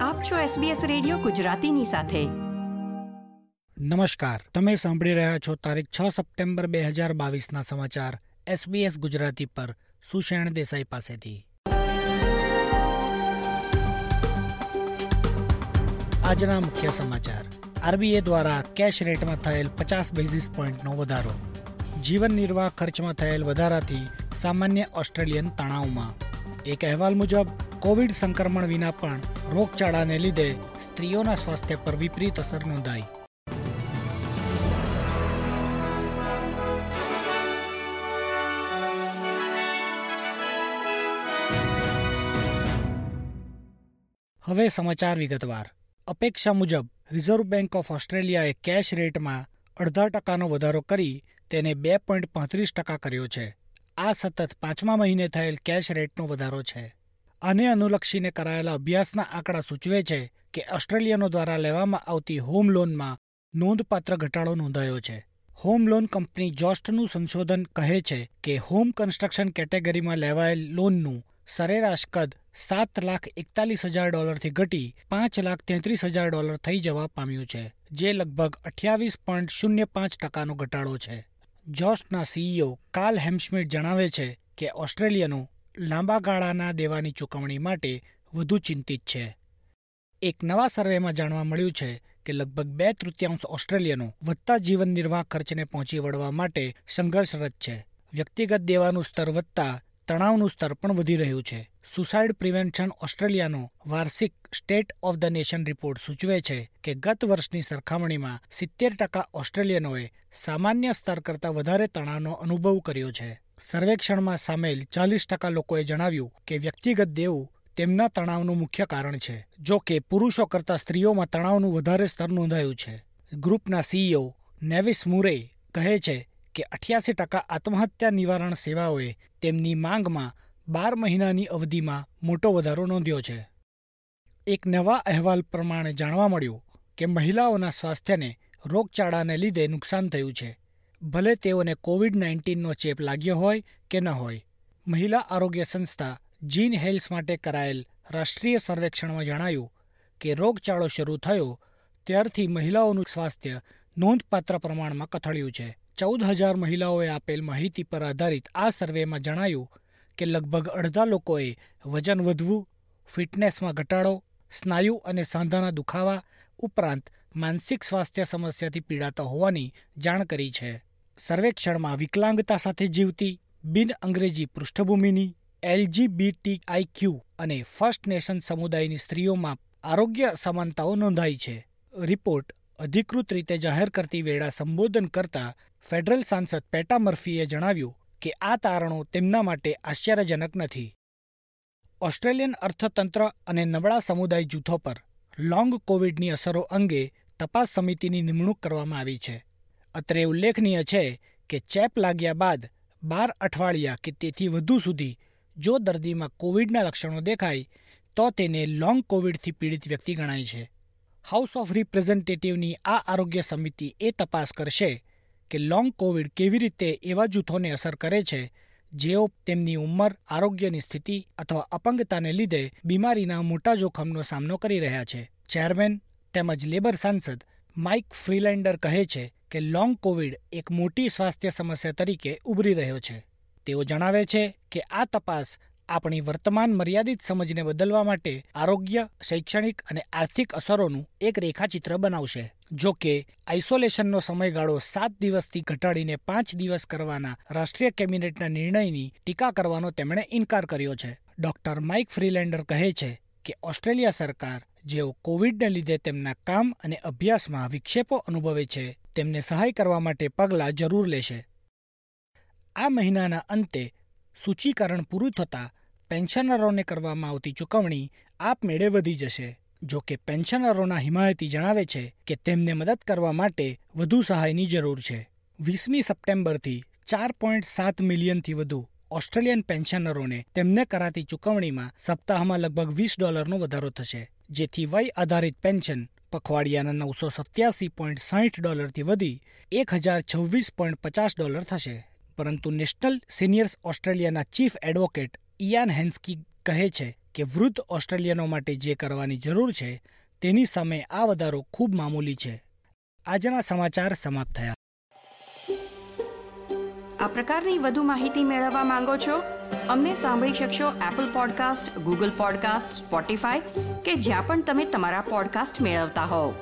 આપ છો SBS radio ગુજરાતીની સાથે. નમસ્કાર. તમે સાંભળી રહ્યા છો તારીખ છ સપ્ટેમ્બર બે હજાર બાવીસના સમાચાર SBS ગુજરાતી પર સુષેણ દેસાઈ પાસેથી. આજના મુખ્ય સમાચાર. આરબીએ દ્વારા કેશ રેટમાં થયેલ પચાસ બેઝિસ પોઈન્ટનો વધારો. જીવન નિર્વાહ ખર્ચમાં થયેલ વધારાથી સામાન્ય ઓસ્ટ્રેલિયન તણાવમાં. એક અહેવાલ મુજબ, કોવિડ સંક્રમણ વિના પણ રોગચાળાને લીધે સ્ત્રીઓના સ્વાસ્થ્ય પર વિપરીત અસર નોંધાઈ. હવે સમાચાર વિગતવાર. અપેક્ષા મુજબ, રિઝર્વ બેંક ઓફ ઓસ્ટ્રેલિયાએ કેશ રેટમાં અડધા ટકાનો વધારો કરી તેને બે પોઈન્ટ પાંત્રીસ ટકા કર્યો છે. આ સતત પાંચમા મહિને થયેલ કેશ રેટનો વધારો છે. આને અનુલક્ષીને કરાયેલા અભ્યાસના આંકડા સૂચવે છે કે ઓસ્ટ્રેલિયનો દ્વારા લેવામાં આવતી હોમ લોનમાં નોંધપાત્ર ઘટાડો નોંધાયો છે. હોમ લોન કંપની જોસ્ટનું સંશોધન કહે છે કે હોમ કન્સ્ટ્રક્શન કેટેગરીમાં લેવાયેલ લોનનું સરેરાશ કદ સાત લાખ એકતાલીસ હજાર ડોલરથી ઘટી પાંચ લાખ તેત્રીસ હજાર ડોલર થઈ જવા પામ્યું છે, જે લગભગ અઠ્યાવીસ પોઈન્ટ શૂન્ય પાંચ ટકાનો ઘટાડો છે. જોસ્ટના સીઈઓ કાલ હેમ્સમિટ જણાવે છે કે ઓસ્ટ્રેલિયનો લાંબા ગાળાના દેવાની ચૂકવણી માટે વધુ ચિંતિત છે. એક નવા સર્વેમાં જાણવા મળ્યું છે કે લગભગ બે તૃતીયાંશ ઓસ્ટ્રેલિયનો વધતા જીવન નિર્વાહ ખર્ચને પહોંચી વળવા માટે સંઘર્ષરત છે. વ્યક્તિગત દેવાનું સ્તર વધતા તણાવનું સ્તર પણ વધી રહ્યું છે. સુસાઇડ પ્રિવેન્શન ઓસ્ટ્રેલિયાનો વાર્ષિક State of the Nation report સૂચવે છે કે ગત વર્ષની સરખામણીમાં સિત્તેર ટકા ઓસ્ટ્રેલિયનોએ સામાન્ય સ્તર કરતાં વધારે તણાવનો અનુભવ કર્યો છે. સર્વેક્ષણમાં સામેલ ચાલીસ ટકા લોકોએ જણાવ્યું કે વ્યક્તિગત દેવું તેમના તણાવનું મુખ્ય કારણ છે, જો કે પુરુષો કરતા સ્ત્રીઓમાં તણાવનું વધારે સ્તર નોંધાયું છે. ગ્રુપના સીઈઓ નેવિસ મુરે કહે છે કે અઠ્યાસી ટકા આત્મહત્યા નિવારણ સેવાઓએ તેમની માંગમાં બાર મહિનાની અવધિમાં મોટો વધારો નોંધ્યો છે. એક નવા અહેવાલ પ્રમાણે જાણવા મળ્યું કે મહિલાઓના સ્વાસ્થ્યને રોગચાળાને લીધે નુકસાન થયું છે. ભલે તેઓને કોવિડ નાઇન્ટીનનો ચેપ લાગ્યો હોય કે ન હોય, મહિલા આરોગ્ય સંસ્થા જીન હેલ્સ માટે કરાયેલ રાષ્ટ્રીય સર્વેક્ષણમાં જણાયું કે રોગચાળો શરૂ થયો ત્યારથી મહિલાઓનું સ્વાસ્થ્ય નોંધપાત્ર પ્રમાણમાં કથળ્યું છે. ચૌદ હજાર મહિલાઓએ આપેલ માહિતી પર આધારિત આ સર્વેમાં જણાયું કે લગભગ અડધા લોકોએ વજન વધવું, ફિટનેસમાં ઘટાડો, સ્નાયુ અને સાંધાના દુખાવા ઉપરાંત માનસિક સ્વાસ્થ્ય સમસ્યાથી પીડાતા હોવાની જાણ કરી છે. સર્વેક્ષણમાં વિકલાંગતા સાથે જીવતી, બિન અંગ્રેજી પૃષ્ઠભૂમિની એલજીબીટીઆઈક્યુ અને ફર્સ્ટ નેશન સમુદાયની સ્ત્રીઓમાં આરોગ્ય સમાનતાઓ નોંધાઈ છે. રિપોર્ટ અધિકૃત રીતે જાહેર કરતી વેળા સંબોધન કરતા ફેડરલ સાંસદ પેટા મર્ફીએ જણાવ્યું કે આ તારણો તેમના માટે આશ્ચર્યજનક નથી. ઓસ્ટ્રેલિયન અર્થતંત્ર અને નબળા સમુદાય જૂથો પર લોંગ કોવિડની અસરો અંગે તપાસ સમિતિની નિમણૂક કરવામાં આવી છે. અત્રે ઉલ્લેખનીય છે કે ચેપ લાગ્યા બાદ બાર અઠવાડિયા કે તેથી વધુ સુધી જો દર્દીમાં કોવિડના લક્ષણો દેખાય, તો તેને લોંગ કોવિડથી પીડિત વ્યક્તિ ગણાય છે. હાઉસ ઓફ રિપ્રેઝેન્ટેટિવની આ આરોગ્ય સમિતિ એ તપાસ કરશે કે લોંગ કોવિડ કેવી રીતે એવા જૂથોને અસર કરે છે, જેઓ તેમની ઉંમર, આરોગ્યની સ્થિતિ અથવા અપંગતાને લીધે બીમારીના મોટા જોખમનો સામનો કરી રહ્યા છે. ચેરમેન તેમજ લેબર સાંસદ માઇક ફ્રીલેન્ડર કહે છે કે લોંગ કોવિડ એક મોટી સ્વાસ્થ્ય સમસ્યા તરીકે ઉભરી રહ્યો છે. તેઓ જણાવે છે કે આ તપાસ આપણી વર્તમાન મર્યાદિત સમજને બદલવા માટે આરોગ્ય, શૈક્ષણિક અને આર્થિક અસરોનું એક રેખાચિત્ર બનાવશે. જો કે, આઇસોલેશનનો સમયગાળો સાત દિવસથી ઘટાડીને પાંચ દિવસ કરવાના રાષ્ટ્રીય કેબિનેટના નિર્ણયની ટીકા કરવાનો તેમણે ઇનકાર કર્યો છે. ડોક્ટર માઇક ફ્રીલેન્ડર કહે છે કે, ઓસ્ટ્રેલિયા સરકાર જેઓ કોવિડને લીધે તેમના કામ અને અભ્યાસમાં વિક્ષેપો અનુભવે છે, તેમને સહાય કરવા માટે પગલાં જરૂર લેશે. આ મહિનાના અંતે સૂચિકરણ પૂરું થતાં પેન્શનરોને કરવામાં આવતી ચૂકવણી આપમેળે વધી જશે. જો કે પેન્શનરોના હિમાયતી જણાવે છે કે તેમને મદદ કરવા માટે વધુ સહાયની જરૂર છે. વીસમી સપ્ટેમ્બરથી ચાર પોઈન્ટ સાત મિલિયનથી વધુ ઓસ્ટ્રેલિયન પેન્શનરોને તેમને કરાતી ચૂકવણીમાં સપ્તાહમાં લગભગ વીસ ડોલરનો વધારો થશે. જેથી વય આધારિત પેન્શન પખવાડિયાના નવસો સત્યાસી પોઈન્ટ સાહીઠ ડોલરથી વધી એક હજાર છવ્વીસ પોઈન્ટ પચાસ ડોલર થશે. પરંતુ નેશનલ સિનિયર્સ ઓસ્ટ્રેલિયાના ચીફ એડવોકેટ ઇયાન હેન્સ્કી કહે છે કે વૃદ્ધ ઓસ્ટ્રેલિયનો માટે જે કરવાની જરૂર છે, તેની સામે આ વધારો ખૂબ મામૂલી છે. આજના સમાચાર સમાપ્ત થયા. આ પ્રકારની વધુ માહિતી મેળવવા માંગો છો? અમને સાંભળી શકશો Apple podcast Google podcast Spotify કે જ્યાં પણ તમે તમારા પોડકાસ્ટ મેળવતા હોવ.